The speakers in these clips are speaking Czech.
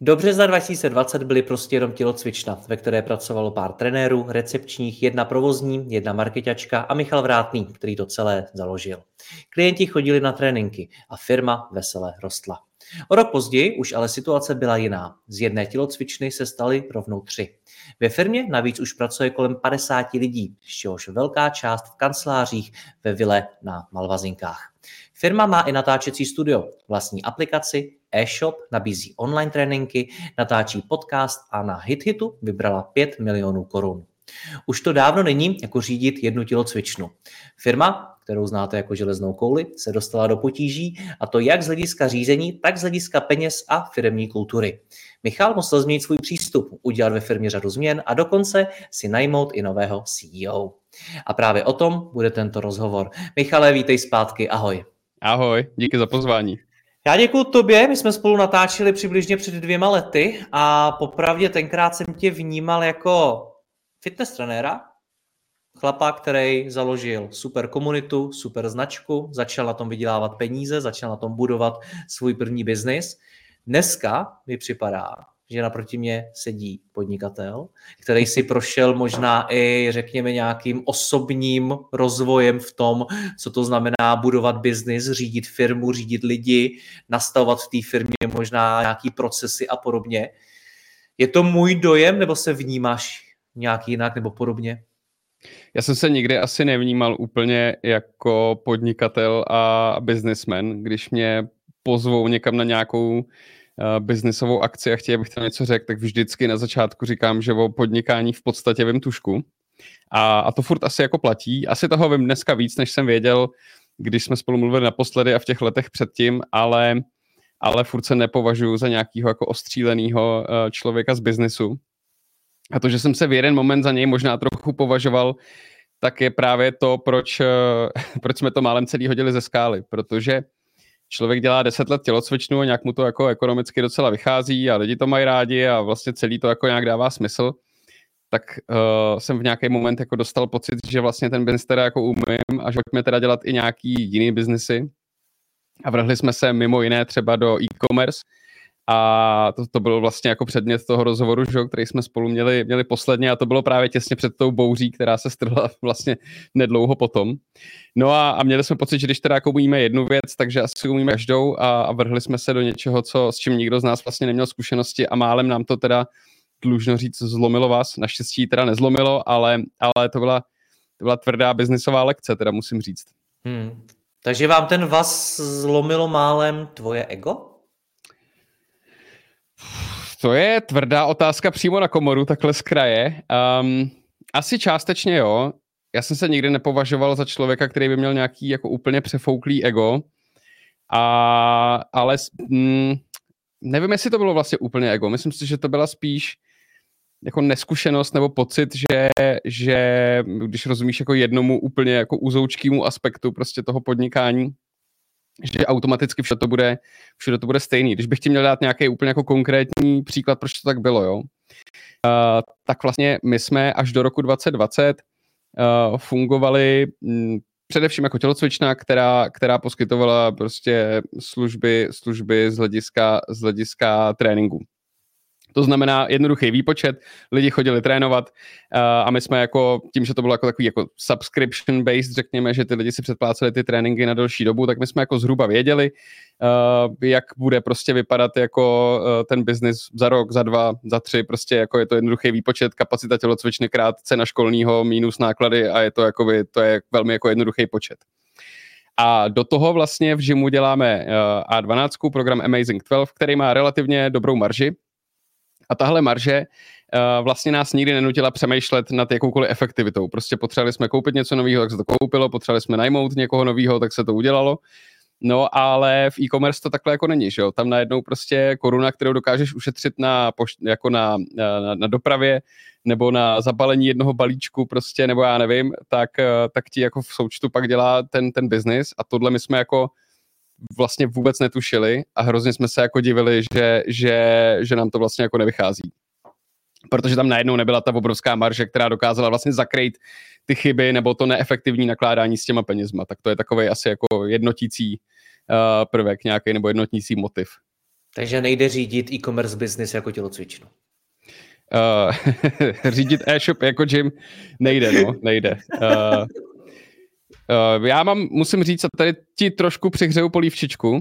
Dobře za 2020 byly prostě jenom tělocvična, ve které pracovalo pár trenérů, recepčních, jedna provozní, jedna marketačka a Michal Vrátný, který to celé založil. Klienti chodili na tréninky a firma vesele rostla. O rok později už ale situace byla jiná. Z jedné tělocvičny se staly rovnou tři. Ve firmě navíc už pracuje kolem 50 lidí, z čehož velká část v kancelářích ve vile na Malvazinkách. Firma má i natáčecí studio, vlastní aplikaci, e-shop, nabízí online tréninky, natáčí podcast a na HitHitu vybrala 5 milionů korun. Už to dávno není jako řídit jednu tělocvičnu. Firma, kterou znáte jako železnou kouli, se dostala do potíží a to jak z hlediska řízení, tak z hlediska peněz a firmní kultury. Michal musel změnit svůj přístup, udělat ve firmě řadu změn a dokonce si najmout i nového CEO. A právě o tom bude tento rozhovor. Michale, vítej zpátky, ahoj. Ahoj, díky za pozvání. Já děkuji tobě, my jsme spolu natáčeli přibližně před dvěma lety a popravdě tenkrát jsem tě vnímal jako fitness trenéra, chlapa, který založil super komunitu, super značku, začal na tom vydělávat peníze, začal na tom budovat svůj první biznis. Dneska mi připadá, že naproti mě sedí podnikatel, který si prošel možná i, řekněme, nějakým osobním rozvojem v tom, co to znamená budovat biznis, řídit firmu, řídit lidi, nastavovat v té firmě možná nějaký procesy a podobně. Je to můj dojem, nebo se vnímáš nějak jinak nebo podobně? Já jsem se nikdy asi nevnímal úplně jako podnikatel a businessman, když mě pozvou někam na nějakou biznisovou akci a chtějí, abych tam něco řekl, tak vždycky na začátku říkám, že o podnikání v podstatě vím tušku. A, a to furt asi jako platí. Asi toho vím dneska víc, než jsem věděl, když jsme spolu mluvili naposledy a v těch letech předtím, ale, ale furt se nepovažuji za nějakého jako ostříleného uh, člověka z biznisu. A to, že jsem se v jeden moment za něj možná trochu považoval, tak je právě to, proč, uh, proč jsme to málem celý hodili ze skály, protože člověk dělá deset let tělocvičnu a nějak mu to jako ekonomicky docela vychází a lidi to mají rádi a vlastně celý to jako nějak dává smysl, tak uh, jsem v nějaký moment jako dostal pocit, že vlastně ten biznis teda jako umím a že pojďme teda dělat i nějaký jiný biznesy. A vrhli jsme se mimo jiné třeba do e-commerce, a to, to byl vlastně jako předmět toho rozhovoru, že, který jsme spolu měli, měli posledně a to bylo právě těsně před tou bouří, která se strhla vlastně nedlouho potom. No a, a měli jsme pocit, že když teda jako umíme jednu věc, takže asi umíme každou a, a vrhli jsme se do něčeho, co, s čím nikdo z nás vlastně neměl zkušenosti a málem nám to teda dlužno říct, zlomilo vás. Naštěstí teda nezlomilo, ale, ale to, byla, to byla tvrdá biznisová lekce, teda musím říct. Hmm. Takže vám ten vás zlomilo málem tvoje ego? To je tvrdá otázka přímo na komoru, takhle z kraje. Um, asi částečně jo. Já jsem se nikdy nepovažoval za člověka, který by měl nějaký jako úplně přefouklý ego. A, ale mm, nevím, jestli to bylo vlastně úplně ego. Myslím si, že to byla spíš jako neskušenost nebo pocit, že, že když rozumíš jako jednomu úplně jako uzoučkému aspektu prostě toho podnikání, že automaticky všude to bude, všude to bude stejný. Když bych ti měl dát nějaký úplně jako konkrétní příklad, proč to tak bylo, jo? Uh, tak vlastně my jsme až do roku 2020 uh, fungovali m, především jako tělocvična, která, která poskytovala prostě služby, služby z hlediska, z hlediska tréninku. To znamená jednoduchý výpočet, lidi chodili trénovat uh, a my jsme jako, tím, že to bylo jako takový jako subscription based, řekněme, že ty lidi si předpláceli ty tréninky na delší dobu, tak my jsme jako zhruba věděli, uh, jak bude prostě vypadat jako uh, ten biznis za rok, za dva, za tři, prostě jako je to jednoduchý výpočet, kapacita tělocvičny krát cena školního minus náklady a je to jako by, to je velmi jako jednoduchý počet. A do toho vlastně v Žimu děláme uh, A12, program Amazing 12, který má relativně dobrou marži. A tahle marže uh, vlastně nás nikdy nenutila přemýšlet nad jakoukoliv efektivitou. Prostě potřebovali jsme koupit něco nového, tak se to koupilo, potřebovali jsme najmout někoho nového, tak se to udělalo. No ale v e-commerce to takhle jako není, že jo? Tam najednou prostě koruna, kterou dokážeš ušetřit na, pošt, jako na, na, na dopravě nebo na zabalení jednoho balíčku prostě, nebo já nevím, tak, eh, tak ti jako v součtu pak dělá ten, ten biznis a tohle my jsme jako vlastně vůbec netušili a hrozně jsme se jako divili, že, že, že nám to vlastně jako nevychází. Protože tam najednou nebyla ta obrovská marže, která dokázala vlastně zakrýt ty chyby nebo to neefektivní nakládání s těma penězma. Tak to je takový asi jako jednotící uh, prvek nějaký nebo jednotící motiv. Takže nejde řídit e-commerce business jako tělocvičnu. Uh, řídit e-shop jako gym nejde, no, nejde. Uh, uh, já mám, musím říct, a tady ti trošku přihřeju polívčičku, uh,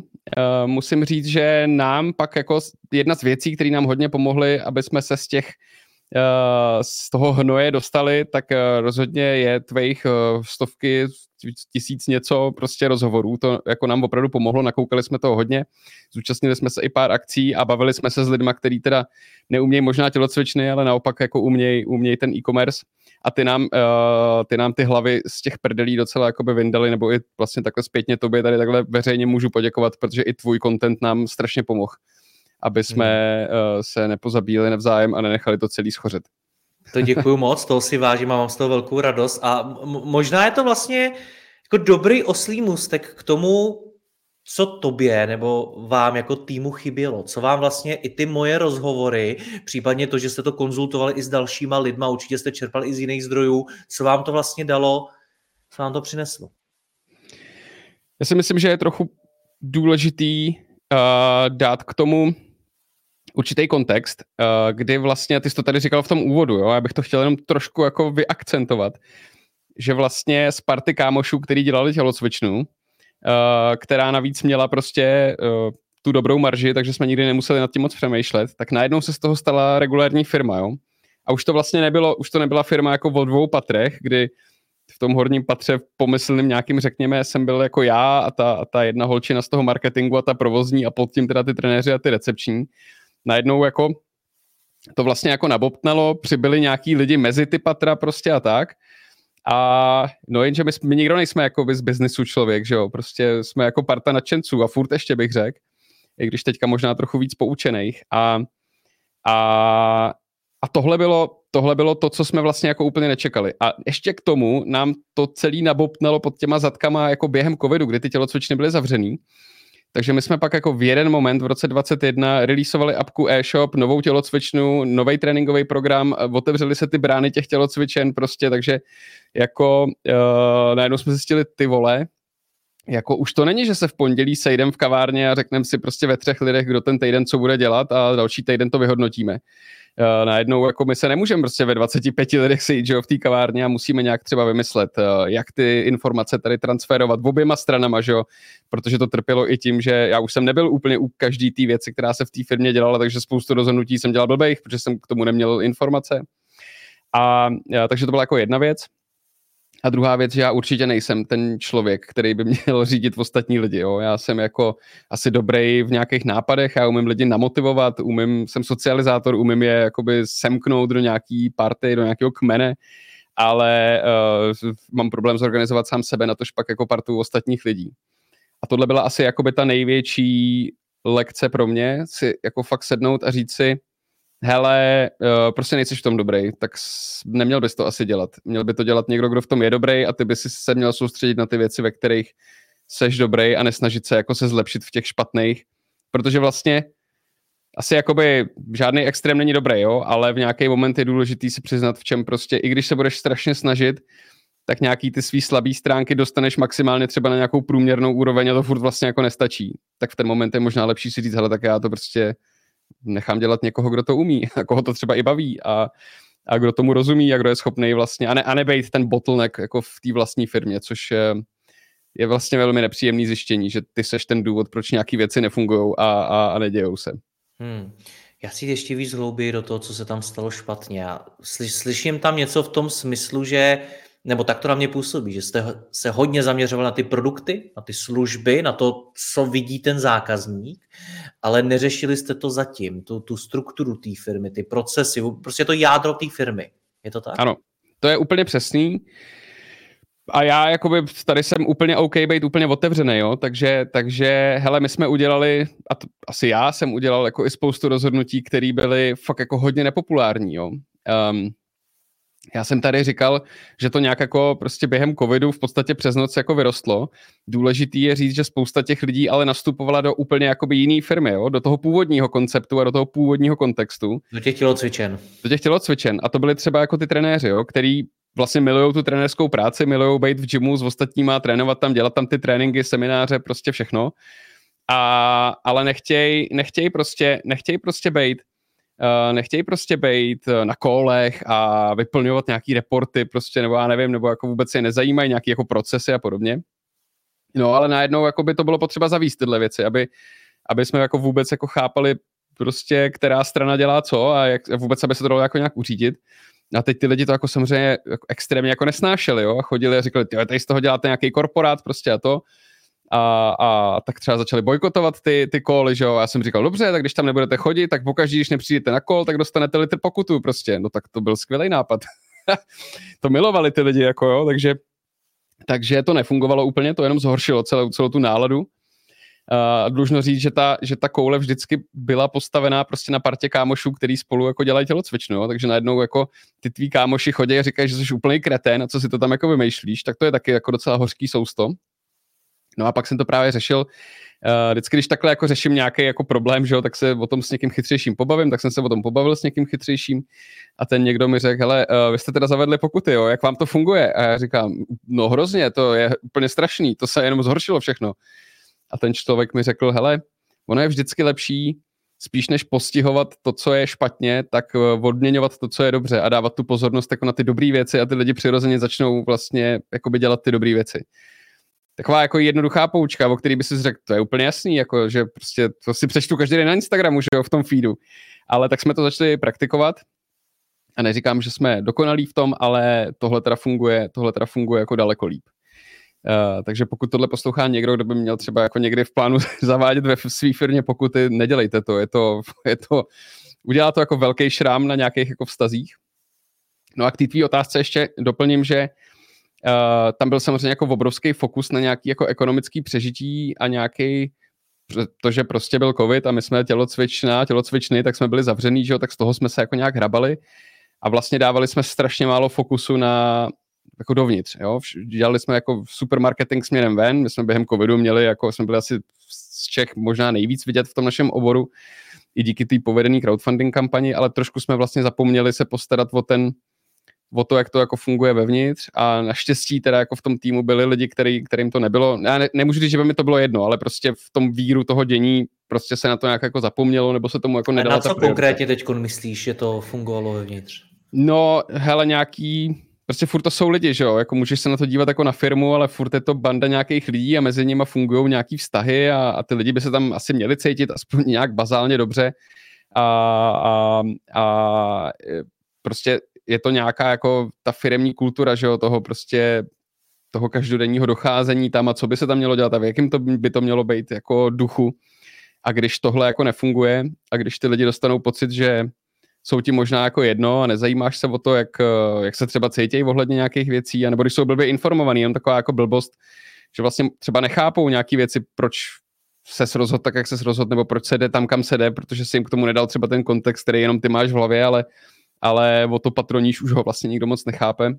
musím říct, že nám pak jako jedna z věcí, které nám hodně pomohly, aby jsme se z těch Eh, z toho hnoje dostali, tak eh, rozhodně je tvých eh, stovky, tisíc něco prostě rozhovorů. To jako nám opravdu pomohlo, nakoukali jsme toho hodně, zúčastnili jsme se i pár akcí a bavili jsme se s lidmi, kteří teda neumějí možná tělocvičny, ale naopak jako umějí uměj ten e-commerce a ty nám, uh, ty nám ty hlavy z těch prdelí docela jakoby vyndali, nebo i vlastně takhle zpětně tobě tady takhle veřejně můžu poděkovat, protože i tvůj content nám strašně pomohl aby jsme uh, se nepozabíjeli navzájem a nenechali to celý schořet. To děkuji moc, toho si vážím a mám z toho velkou radost. A možná je to vlastně jako dobrý oslý můstek k tomu, co tobě nebo vám jako týmu chybělo? Co vám vlastně i ty moje rozhovory, případně to, že jste to konzultovali i s dalšíma lidma, určitě jste čerpali i z jiných zdrojů, co vám to vlastně dalo, co vám to přineslo? Já si myslím, že je trochu důležitý uh, dát k tomu určitý kontext, uh, kdy vlastně, ty jsi to tady říkal v tom úvodu, jo, já bych to chtěl jenom trošku jako vyakcentovat, že vlastně z party kámošů, který dělali tělocvičnu, uh, která navíc měla prostě uh, tu dobrou marži, takže jsme nikdy nemuseli nad tím moc přemýšlet, tak najednou se z toho stala regulární firma, jo. A už to vlastně nebylo, už to nebyla firma jako o dvou patrech, kdy v tom horním patře pomyslným nějakým, řekněme, jsem byl jako já a ta, a ta jedna holčina z toho marketingu a ta provozní a pod tím teda ty trenéři a ty recepční najednou jako to vlastně jako nabobtnalo, přibyli nějaký lidi mezi ty patra prostě a tak. A no jenže my, my nikdo nejsme jako z biznisu člověk, že jo, prostě jsme jako parta nadšenců a furt ještě bych řekl, i když teďka možná trochu víc poučených. A, a, a tohle, bylo, tohle bylo to, co jsme vlastně jako úplně nečekali. A ještě k tomu nám to celý nabobtnalo pod těma zadkama jako během covidu, kdy ty tělocvičny byly zavřený. Takže my jsme pak jako v jeden moment v roce 2021 releaseovali apku e-shop, novou tělocvičnu, nový tréninkový program, otevřeli se ty brány těch tělocvičen prostě, takže jako uh, najednou jsme zjistili ty vole, jako už to není, že se v pondělí sejdem v kavárně a řekneme si prostě ve třech lidech, kdo ten týden co bude dělat a další týden to vyhodnotíme. Uh, najednou jako my se nemůžeme prostě ve 25 lidech sejít že v té kavárně a musíme nějak třeba vymyslet, uh, jak ty informace tady transferovat v oběma stranama, že jo, protože to trpělo i tím, že já už jsem nebyl úplně u každý té věci, která se v té firmě dělala, takže spoustu rozhodnutí jsem dělal blbejch, protože jsem k tomu neměl informace. A, a takže to byla jako jedna věc. A druhá věc, že já určitě nejsem ten člověk, který by měl řídit ostatní lidi. Jo. Já jsem jako asi dobrý v nějakých nápadech, já umím lidi namotivovat, umím, jsem socializátor, umím je jakoby semknout do nějaký party, do nějakého kmene, ale uh, mám problém zorganizovat sám sebe, na tož pak jako partu ostatních lidí. A tohle byla asi jakoby ta největší lekce pro mě, si jako fakt sednout a říct si, hele, uh, prostě nejsi v tom dobrý, tak neměl bys to asi dělat. Měl by to dělat někdo, kdo v tom je dobrý a ty bys se měl soustředit na ty věci, ve kterých seš dobrý a nesnažit se jako se zlepšit v těch špatných, protože vlastně asi jakoby žádný extrém není dobrý, jo, ale v nějaký moment je důležitý si přiznat, v čem prostě, i když se budeš strašně snažit, tak nějaký ty svý slabý stránky dostaneš maximálně třeba na nějakou průměrnou úroveň a to furt vlastně jako nestačí. Tak v ten moment je možná lepší si říct, hele, tak já to prostě nechám dělat někoho, kdo to umí a koho to třeba i baví a, a kdo tomu rozumí a kdo je schopný vlastně, a, ne, a nebejt ten bottleneck jako v té vlastní firmě, což je, je vlastně velmi nepříjemný zjištění, že ty seš ten důvod, proč nějaké věci nefungují a, a, a nedějou se. Hmm. Já si ještě víc hlouběji do toho, co se tam stalo špatně. Já slyším tam něco v tom smyslu, že nebo tak to na mě působí, že jste se hodně zaměřoval na ty produkty, na ty služby, na to, co vidí ten zákazník, ale neřešili jste to zatím, tu, tu strukturu té firmy, ty procesy, prostě to jádro té firmy. Je to tak? Ano, to je úplně přesný. A já jakoby tady jsem úplně OK být úplně otevřený, jo, takže, takže hele, my jsme udělali, a to, asi já jsem udělal jako i spoustu rozhodnutí, které byly fakt jako hodně nepopulární, jo. Um, já jsem tady říkal, že to nějak jako prostě během covidu v podstatě přes noc jako vyrostlo. Důležitý je říct, že spousta těch lidí ale nastupovala do úplně jakoby jiný firmy, jo? do toho původního konceptu a do toho původního kontextu. Do těch tělocvičen. Do těch tělocvičen. A to byly třeba jako ty trenéři, jo? který vlastně milují tu trenérskou práci, milují být v gymu s ostatníma, trénovat tam, dělat tam ty tréninky, semináře, prostě všechno. A, ale nechtějí nechtěj prostě, nechtěj prostě být nechtějí prostě být eh, na kolech a vyplňovat nějaký reporty prostě, nebo já nevím, nebo jako vůbec je nezajímají nějaký jako procesy a podobně. No ale najednou jako by to bylo potřeba zavíst tyhle věci, aby, aby jsme jako vůbec jako chápali prostě, která strana dělá co a jak, vůbec, aby se to dalo jako nějak uřídit. A teď ty lidi to jako samozřejmě jako extrémně jako nesnášeli, jo, a chodili a říkali, tady z toho děláte nějaký korporát prostě a to a, a tak třeba začali bojkotovat ty, ty koly, že jo, já jsem říkal, dobře, tak když tam nebudete chodit, tak pokaždé, když nepřijdete na kol, tak dostanete litr pokutu prostě, no tak to byl skvělý nápad. to milovali ty lidi, jako jo, takže, takže to nefungovalo úplně, to jenom zhoršilo celou, celou tu náladu. A dlužno říct, že ta, že ta koule vždycky byla postavená prostě na partě kámošů, který spolu jako dělají tělocvičnu, jo? takže najednou jako ty tví kámoši chodí a říkají, že jsi úplný kretén a co si to tam jako vymýšlíš, tak to je taky jako docela hořký sousto. No a pak jsem to právě řešil, uh, vždycky, když takhle jako řeším nějaký jako problém, že jo, tak se o tom s někým chytřejším pobavím, tak jsem se o tom pobavil s někým chytřejším a ten někdo mi řekl, hele, uh, vy jste teda zavedli pokuty, jo, jak vám to funguje? A já říkám, no hrozně, to je úplně strašný, to se jenom zhoršilo všechno. A ten člověk mi řekl, hele, ono je vždycky lepší spíš než postihovat to, co je špatně, tak eh, odměňovat to, co je dobře a dávat tu pozornost jako na ty dobré věci a ty lidi přirozeně začnou vlastně dělat ty dobré věci taková jako jednoduchá poučka, o který by si řekl, to je úplně jasný, jako, že prostě to si přečtu každý den na Instagramu, že jo, v tom feedu. Ale tak jsme to začali praktikovat a neříkám, že jsme dokonalí v tom, ale tohle teda funguje, tohle teda funguje jako daleko líp. Uh, takže pokud tohle poslouchá někdo, kdo by měl třeba jako někdy v plánu zavádět ve své firmě pokuty, nedělejte to, je to, je to, udělá to jako velký šrám na nějakých jako vztazích. No a k té tvý otázce ještě doplním, že Uh, tam byl samozřejmě jako obrovský fokus na nějaký jako ekonomický přežití a nějaký to, že prostě byl covid a my jsme tělocvičná, tělocvičny, tak jsme byli zavřený, že jo, tak z toho jsme se jako nějak hrabali a vlastně dávali jsme strašně málo fokusu na jako dovnitř, jo. Dělali jsme jako supermarketing směrem ven, my jsme během covidu měli, jako jsme byli asi z Čech možná nejvíc vidět v tom našem oboru, i díky té povedené crowdfunding kampani, ale trošku jsme vlastně zapomněli se postarat o ten o to, jak to jako funguje vevnitř a naštěstí teda jako v tom týmu byli lidi, který, kterým to nebylo, já ne, nemůžu říct, že by mi to bylo jedno, ale prostě v tom víru toho dění prostě se na to nějak jako zapomnělo, nebo se tomu jako nedalo. A na co konkrétně teď myslíš, že to fungovalo vevnitř? No, hele, nějaký, prostě furt to jsou lidi, že jo, jako můžeš se na to dívat jako na firmu, ale furt je to banda nějakých lidí a mezi nimi fungují nějaký vztahy a, a ty lidi by se tam asi měli cítit aspoň nějak bazálně dobře a, a, a prostě je to nějaká jako ta firemní kultura, že jo, toho prostě toho každodenního docházení tam a co by se tam mělo dělat a v jakým to by to mělo být jako duchu. A když tohle jako nefunguje a když ty lidi dostanou pocit, že jsou ti možná jako jedno a nezajímáš se o to, jak, jak se třeba cítějí ohledně nějakých věcí, anebo když jsou blbě informovaný, jenom taková jako blbost, že vlastně třeba nechápou nějaké věci, proč se rozhodl tak, jak se rozhodl, nebo proč se jde tam, kam se jde, protože si jim k tomu nedal třeba ten kontext, který jenom ty máš v hlavě, ale ale o to patroníž už ho vlastně nikdo moc nechápe,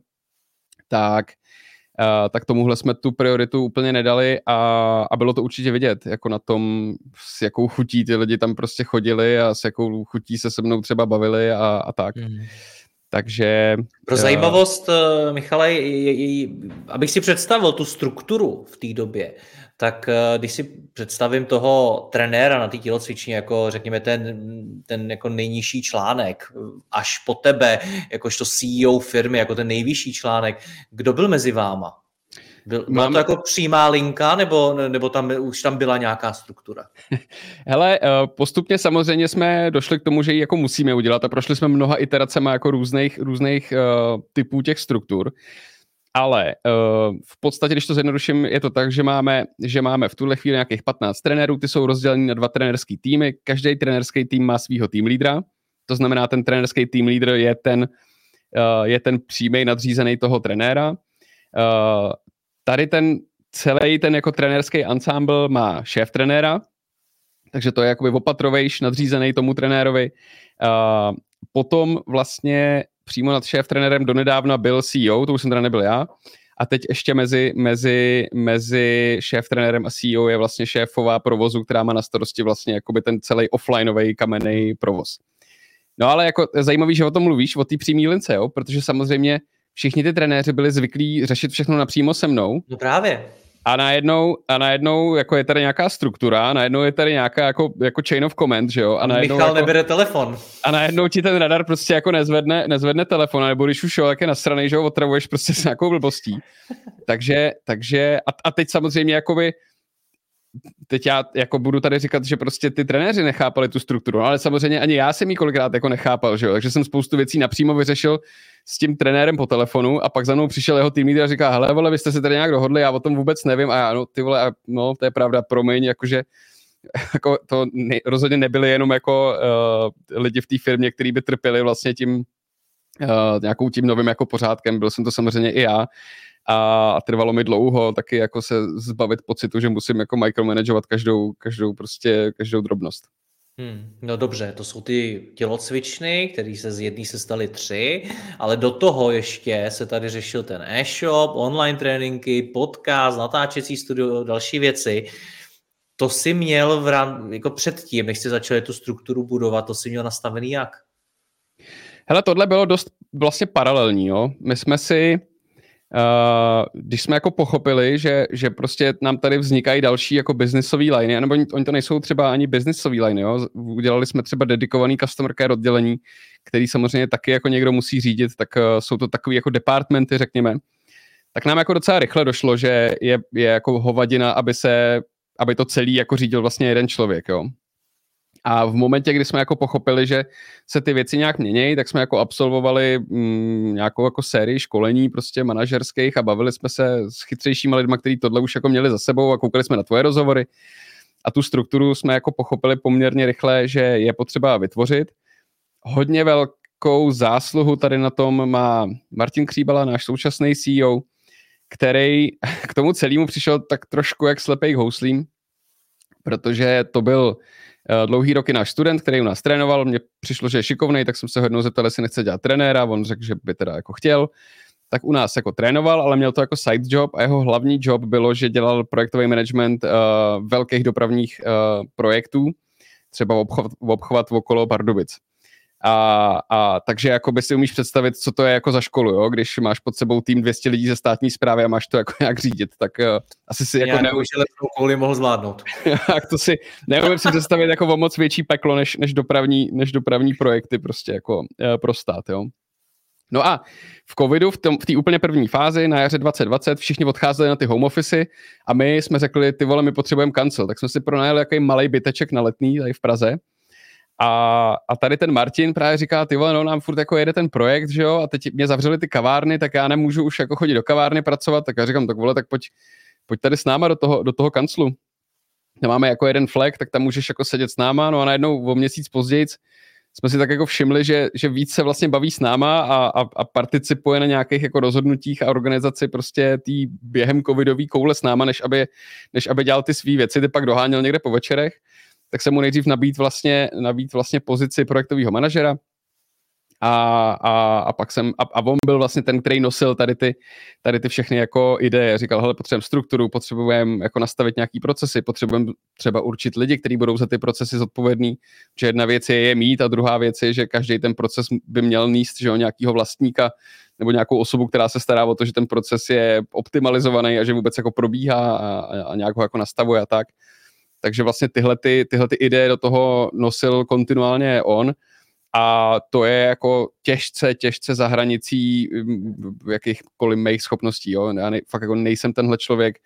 tak Uh, tak tomuhle jsme tu prioritu úplně nedali a, a bylo to určitě vidět, jako na tom, s jakou chutí ty lidi tam prostě chodili a s jakou chutí se se mnou třeba bavili a, a tak. Mm. Takže... Pro zajímavost, uh, Michale, abych si představil tu strukturu v té době, tak eh, když si představím toho trenéra na té tělocvičně jako řekněme ten, ten jako nejnižší článek, až po tebe, jakožto CEO firmy, jako ten nejvyšší článek, kdo byl mezi váma? Byl, byla Mám... to jako přímá linka, nebo, nebo tam už tam byla nějaká struktura? Hele, eh, postupně samozřejmě jsme došli k tomu, že ji jako musíme udělat a prošli jsme mnoha iteracemi jako různých, různých uh, typů těch struktur. Ale uh, v podstatě, když to zjednoduším, je to tak, že máme, že máme v tuhle chvíli nějakých 15 trenérů, ty jsou rozdělení na dva trenerský týmy, každý trenerský tým má svého tým lídra, to znamená, ten trenerský tým lídr je ten, uh, je ten přímý nadřízený toho trenéra. Uh, tady ten celý ten jako trenérský ensemble má šéf trenéra, takže to je jakoby opatrovejš, nadřízený tomu trenérovi. Uh, potom vlastně přímo nad šéf trenérem donedávna byl CEO, to už jsem teda nebyl já, a teď ještě mezi, mezi, mezi šéf trenérem a CEO je vlastně šéfová provozu, která má na starosti vlastně jakoby ten celý offlineový kamenný provoz. No ale jako zajímavý, že o tom mluvíš, o té přímý lince, jo? protože samozřejmě všichni ty trenéři byli zvyklí řešit všechno napřímo se mnou. No právě. A najednou, a najednou jako je tady nějaká struktura, najednou je tady nějaká jako, jako chain of command, že jo? A najednou Michal jako, nebere telefon. A najednou ti ten radar prostě jako nezvedne, nezvedne telefon, nebo když už jo, jak je nasranej, že ho otravuješ prostě s nějakou blbostí. takže, takže a, a teď samozřejmě jakoby teď já jako budu tady říkat, že prostě ty trenéři nechápali tu strukturu, no, ale samozřejmě ani já jsem ji kolikrát jako nechápal, že jo? takže jsem spoustu věcí napřímo vyřešil s tím trenérem po telefonu a pak za mnou přišel jeho tým a říká, hele vole, vy jste se tady nějak dohodli, já o tom vůbec nevím a já, no ty vole, no to je pravda, promiň, jakože jako to ne, rozhodně nebyli jenom jako uh, lidi v té firmě, kteří by trpěli vlastně tím uh, nějakou tím novým jako pořádkem, byl jsem to samozřejmě i já, a trvalo mi dlouho taky jako se zbavit pocitu, že musím jako micromanagovat každou, každou prostě, každou drobnost. Hmm, no dobře, to jsou ty tělocvičny, které se z jedné se staly tři, ale do toho ještě se tady řešil ten e-shop, online tréninky, podcast, natáčecí studio, další věci. To si měl v rám, jako předtím, než jsi začal tu strukturu budovat, to si měl nastavený jak? Hele, tohle bylo dost vlastně paralelní, jo. My jsme si, Uh, když jsme jako pochopili, že, že prostě nám tady vznikají další jako businessové liney, nebo oni, oni to nejsou třeba ani businessové liney, jo? udělali jsme třeba dedikovaný customer care oddělení, který samozřejmě taky jako někdo musí řídit, tak uh, jsou to takové jako departmenty, řekněme. Tak nám jako docela rychle došlo, že je, je jako hovadina, aby se, aby to celý jako řídil vlastně jeden člověk, jo. A v momentě, kdy jsme jako pochopili, že se ty věci nějak mění, tak jsme jako absolvovali mm, nějakou jako sérii školení prostě manažerských a bavili jsme se s chytřejšími lidmi, kteří tohle už jako měli za sebou a koukali jsme na tvoje rozhovory. A tu strukturu jsme jako pochopili poměrně rychle, že je potřeba vytvořit. Hodně velkou zásluhu tady na tom má Martin Kříbala, náš současný CEO, který k tomu celému přišel tak trošku jak slepej houslím, protože to byl dlouhý roky náš student, který u nás trénoval, mně přišlo, že je šikovný, tak jsem se hodnou zeptal, jestli nechce dělat trenéra, on řekl, že by teda jako chtěl, tak u nás jako trénoval, ale měl to jako side job a jeho hlavní job bylo, že dělal projektový management uh, velkých dopravních uh, projektů, třeba obchvat, obchvat okolo Pardubic. A, a takže jako by si umíš představit, co to je jako za školu, jo? když máš pod sebou tým 200 lidí ze státní zprávy a máš to jako nějak řídit, tak uh, asi si jako neumíš... kouli mohl zvládnout. tak to si neumím si představit jako o moc větší peklo, než, než, dopravní, než dopravní projekty prostě jako uh, pro stát, jo. No a v covidu, v té v úplně první fázi, na jaře 2020, všichni odcházeli na ty home office a my jsme řekli, ty vole, my potřebujeme kancel. Tak jsme si pronajeli jaký malý byteček na letný tady v Praze a, a tady ten Martin právě říká, ty vole, no nám furt jako jede ten projekt, že jo, a teď mě zavřeli ty kavárny, tak já nemůžu už jako chodit do kavárny pracovat, tak já říkám, tak vole, tak pojď, pojď tady s náma do toho, do toho kanclu. Tam máme jako jeden flag, tak tam můžeš jako sedět s náma, no a najednou o měsíc později jsme si tak jako všimli, že, že víc se vlastně baví s náma a, a, a participuje na nějakých jako rozhodnutích a organizaci prostě tý během covidový koule s náma, než aby, než aby dělal ty svý věci, ty pak doháněl někde po večerech tak jsem mu nejdřív nabít vlastně, nabít vlastně pozici projektového manažera, a, a, a pak jsem, a, a on byl vlastně ten, který nosil tady ty, tady ty všechny jako ideje. Říkal, hele, potřebujeme strukturu, potřebujeme jako nastavit nějaký procesy, potřebujeme třeba určit lidi, kteří budou za ty procesy zodpovědní, že jedna věc je je mít a druhá věc je, že každý ten proces by měl níst, že jo, nějakýho vlastníka nebo nějakou osobu, která se stará o to, že ten proces je optimalizovaný a že vůbec jako probíhá a, a, a nějak ho jako nastavuje a tak. Takže vlastně tyhle, ty, tyhle ty ideje do toho nosil kontinuálně on a to je jako těžce, těžce za hranicí mm, jakýchkoliv mých schopností. Jo. Já ne, fakt jako nejsem tenhle člověk,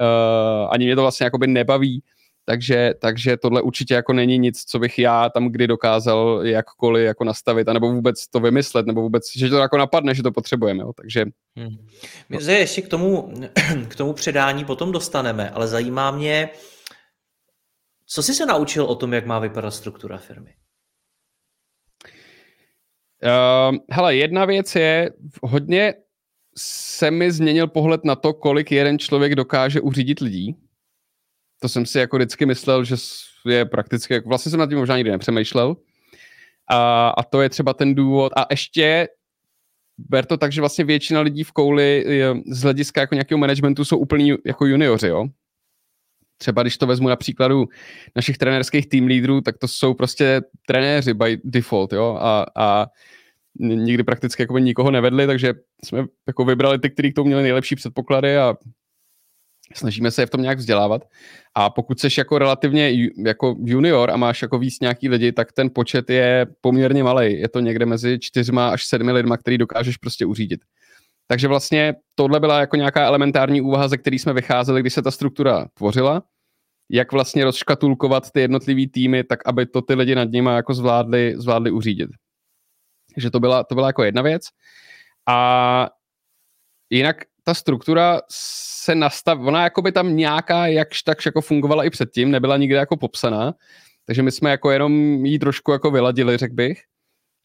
uh, ani mě to vlastně jakoby nebaví takže, takže tohle určitě jako není nic, co bych já tam kdy dokázal jakkoliv jako nastavit, anebo vůbec to vymyslet, nebo vůbec, že to jako napadne, že to potřebujeme, jo. takže... Hmm. My se ještě k tomu, k tomu předání potom dostaneme, ale zajímá mě, co jsi se naučil o tom, jak má vypadat struktura firmy? Uh, hele, jedna věc je, hodně se mi změnil pohled na to, kolik jeden člověk dokáže uřídit lidí. To jsem si jako vždycky myslel, že je prakticky, jako vlastně jsem na tím možná nikdy nepřemýšlel. A, a to je třeba ten důvod. A ještě ber to tak, že vlastně většina lidí v kouli z hlediska jako nějakého managementu jsou úplní jako junioři, jo. Třeba když to vezmu na příkladu našich trenérských tým lídrů, tak to jsou prostě trenéři by default, jo, a, a nikdy prakticky jako nikoho nevedli, takže jsme jako vybrali ty, kteří k tomu měli nejlepší předpoklady a snažíme se je v tom nějak vzdělávat. A pokud jsi jako relativně jako junior a máš jako víc nějaký lidi, tak ten počet je poměrně malý. Je to někde mezi čtyřma až sedmi lidma, který dokážeš prostě uřídit. Takže vlastně tohle byla jako nějaká elementární úvaha, ze který jsme vycházeli, když se ta struktura tvořila, jak vlastně rozškatulkovat ty jednotlivý týmy, tak aby to ty lidi nad nimi jako zvládli, zvládli uřídit. Takže to byla, to byla jako jedna věc. A jinak ta struktura se nastav, ona jako by tam nějaká jakž takž jako fungovala i předtím, nebyla nikdy jako popsaná, takže my jsme jako jenom jí trošku jako vyladili, řekl bych.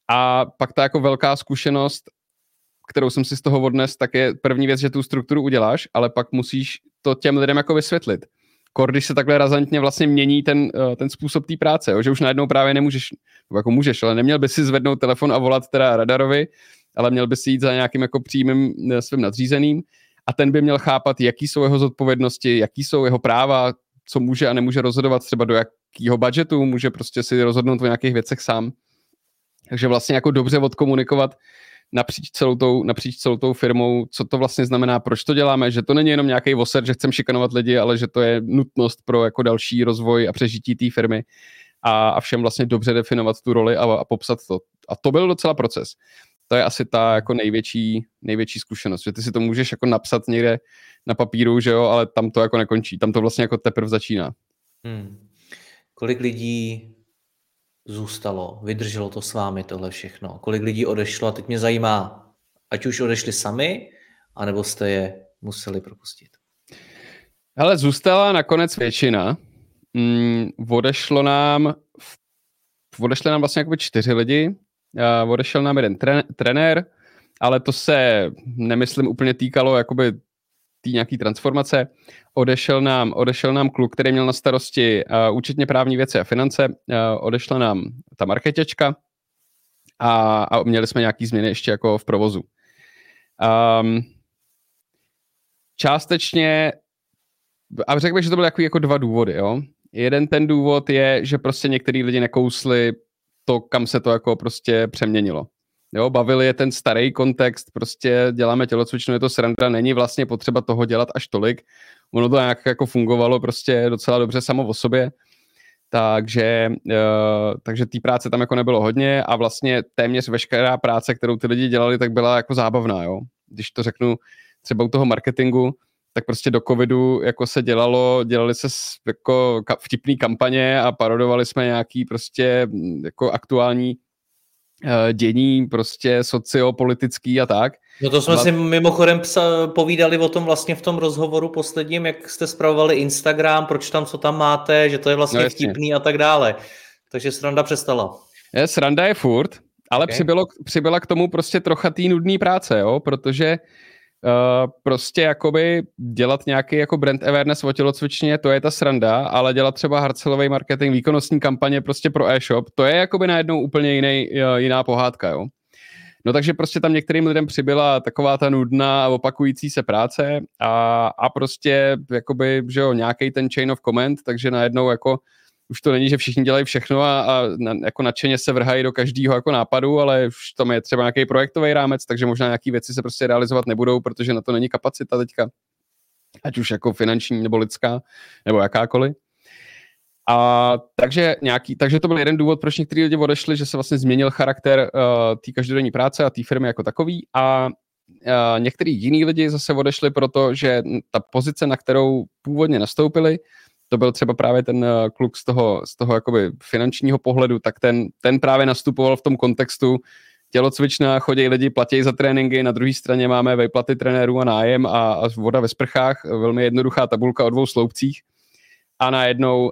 A pak ta jako velká zkušenost, kterou jsem si z toho odnes, tak je první věc, že tu strukturu uděláš, ale pak musíš to těm lidem jako vysvětlit. Kor, když se takhle razantně vlastně mění ten, eh, ten způsob té práce, jo, že už najednou právě nemůžeš, jako můžeš, ale neměl by si zvednout telefon a volat teda radarovi, ale měl by si jít za nějakým jako přímým eh, svým nadřízeným a ten by měl chápat, jaký jsou jeho zodpovědnosti, jaký jsou jeho práva, co může a nemůže rozhodovat, třeba do jakého budgetu, může prostě si rozhodnout o nějakých věcech sám. Takže vlastně jako dobře odkomunikovat napříč celou, tou, napříč celou tou firmou, co to vlastně znamená, proč to děláme, že to není jenom nějaký voser, že chcem šikanovat lidi, ale že to je nutnost pro jako další rozvoj a přežití té firmy a, a všem vlastně dobře definovat tu roli a, a popsat to. A to byl docela proces to je asi ta jako největší, největší zkušenost, že ty si to můžeš jako napsat někde na papíru, že jo, ale tam to jako nekončí, tam to vlastně jako teprve začíná. Hmm. Kolik lidí zůstalo, vydrželo to s vámi tohle všechno? Kolik lidí odešlo? A teď mě zajímá, ať už odešli sami, anebo jste je museli propustit. Ale zůstala nakonec většina. Mm, odešlo nám, odešli nám vlastně jakoby čtyři lidi, Uh, odešel nám jeden tre- trenér, ale to se, nemyslím, úplně týkalo jakoby té nějaký transformace. Odešel nám, odešel nám kluk, který měl na starosti uh, účetně právní věci a finance, uh, odešla nám ta marketečka a, a měli jsme nějaký změny ještě jako v provozu. Um, částečně, a řekl bych, že to byly jako, jako dva důvody, jo. Jeden ten důvod je, že prostě některý lidi nekousli to, kam se to jako prostě přeměnilo. Jo, bavili je ten starý kontext, prostě děláme tělocvičnu, je to sranda, není vlastně potřeba toho dělat až tolik. Ono to nějak jako fungovalo prostě docela dobře samo o sobě, takže, uh, takže té práce tam jako nebylo hodně a vlastně téměř veškerá práce, kterou ty lidi dělali, tak byla jako zábavná, jo. Když to řeknu třeba u toho marketingu, tak prostě do covidu jako se dělalo, dělali se jako vtipný kampaně a parodovali jsme nějaký prostě mm, jako aktuální dění, prostě sociopolitický a tak. No to jsme a... si mimochodem psa, povídali o tom vlastně v tom rozhovoru posledním, jak jste spravovali Instagram, proč tam, co tam máte, že to je vlastně no, vtipný a tak dále. Takže sranda přestala. Je, sranda je furt, ale okay. přibylo, přibyla k tomu prostě trocha tý nudný práce, jo, protože Uh, prostě jakoby dělat nějaký jako brand awareness o tělocvičně, to je ta sranda, ale dělat třeba hardcellový marketing, výkonnostní kampaně prostě pro e-shop, to je jakoby najednou úplně jiný, uh, jiná pohádka, jo. No takže prostě tam některým lidem přibyla taková ta nudná a opakující se práce a, a prostě jakoby, že jo, nějaký ten chain of command, takže najednou jako už to není, že všichni dělají všechno a, a na, jako nadšeně se vrhají do každého jako nápadu, ale už tam je třeba nějaký projektový rámec, takže možná nějaké věci se prostě realizovat nebudou, protože na to není kapacita teďka, ať už jako finanční nebo lidská, nebo jakákoliv. A takže, nějaký, takže to byl jeden důvod, proč někteří lidi odešli, že se vlastně změnil charakter uh, té každodenní práce a té firmy jako takový a uh, některý jiný lidi zase odešli proto, že ta pozice, na kterou původně nastoupili, to byl třeba právě ten kluk z toho, z toho jakoby finančního pohledu, tak ten, ten právě nastupoval v tom kontextu, tělocvična, chodí lidi, platí za tréninky, na druhé straně máme vejplaty trenérů a nájem a, a voda ve sprchách, velmi jednoduchá tabulka o dvou sloupcích a najednou, uh,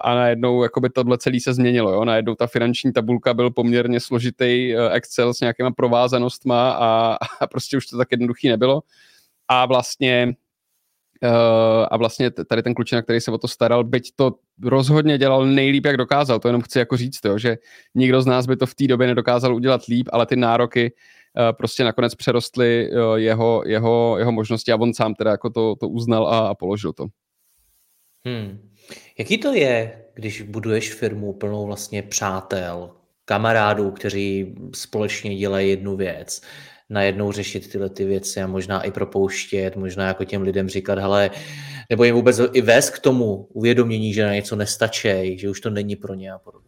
a najednou jakoby tohle celé se změnilo. Jo? Najednou ta finanční tabulka byl poměrně složitý uh, Excel s nějakýma provázanostma a, a prostě už to tak jednoduchý nebylo. A vlastně Uh, a vlastně tady ten klučina, který se o to staral, byť to rozhodně dělal nejlíp, jak dokázal, to jenom chci jako říct, jo, že nikdo z nás by to v té době nedokázal udělat líp, ale ty nároky uh, prostě nakonec přerostly uh, jeho, jeho, jeho možnosti a on sám teda jako to, to uznal a, a položil to. Hmm. Jaký to je, když buduješ firmu plnou vlastně přátel, kamarádů, kteří společně dělají jednu věc, najednou řešit tyhle ty věci a možná i propouštět, možná jako těm lidem říkat, hele, nebo jim vůbec i vést k tomu uvědomění, že na něco nestačí, že už to není pro ně a podobně.